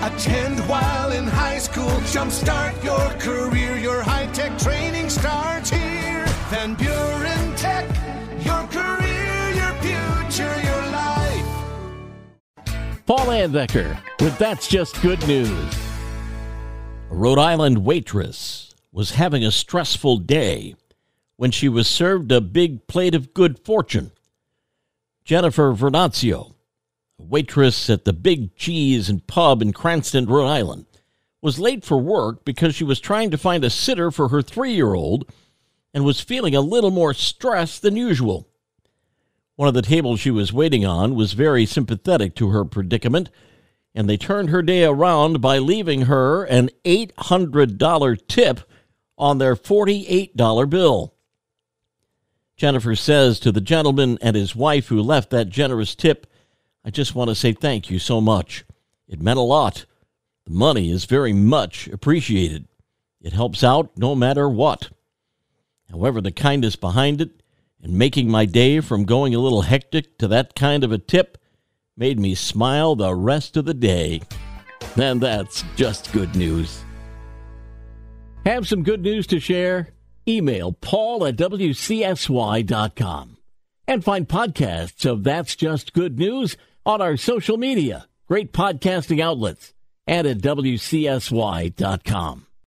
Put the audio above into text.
Attend while in high school. Jumpstart your career. Your high tech training starts here. Van Buren Tech. Your career, your future, your life. Paul Layendecker with That's Just Good News. A Rhode Island waitress was having a stressful day when she was served a big plate of good fortune. Jennifer Vernazio, a waitress at the Big Cheese and Pub in Cranston, Rhode Island, was late for work because she was trying to find a sitter for her three year old and was feeling a little more stressed than usual. One of the tables she was waiting on was very sympathetic to her predicament, and they turned her day around by leaving her an $800 tip on their $48 bill. Jennifer says to the gentleman and his wife who left that generous tip, I just want to say thank you so much. It meant a lot. The money is very much appreciated. It helps out no matter what. However, the kindness behind it and making my day from going a little hectic to that kind of a tip made me smile the rest of the day. And that's just good news. Have some good news to share? Email paul at wcsy.com and find podcasts of That's Just Good News on our social media, great podcasting outlets, and at wcsy.com.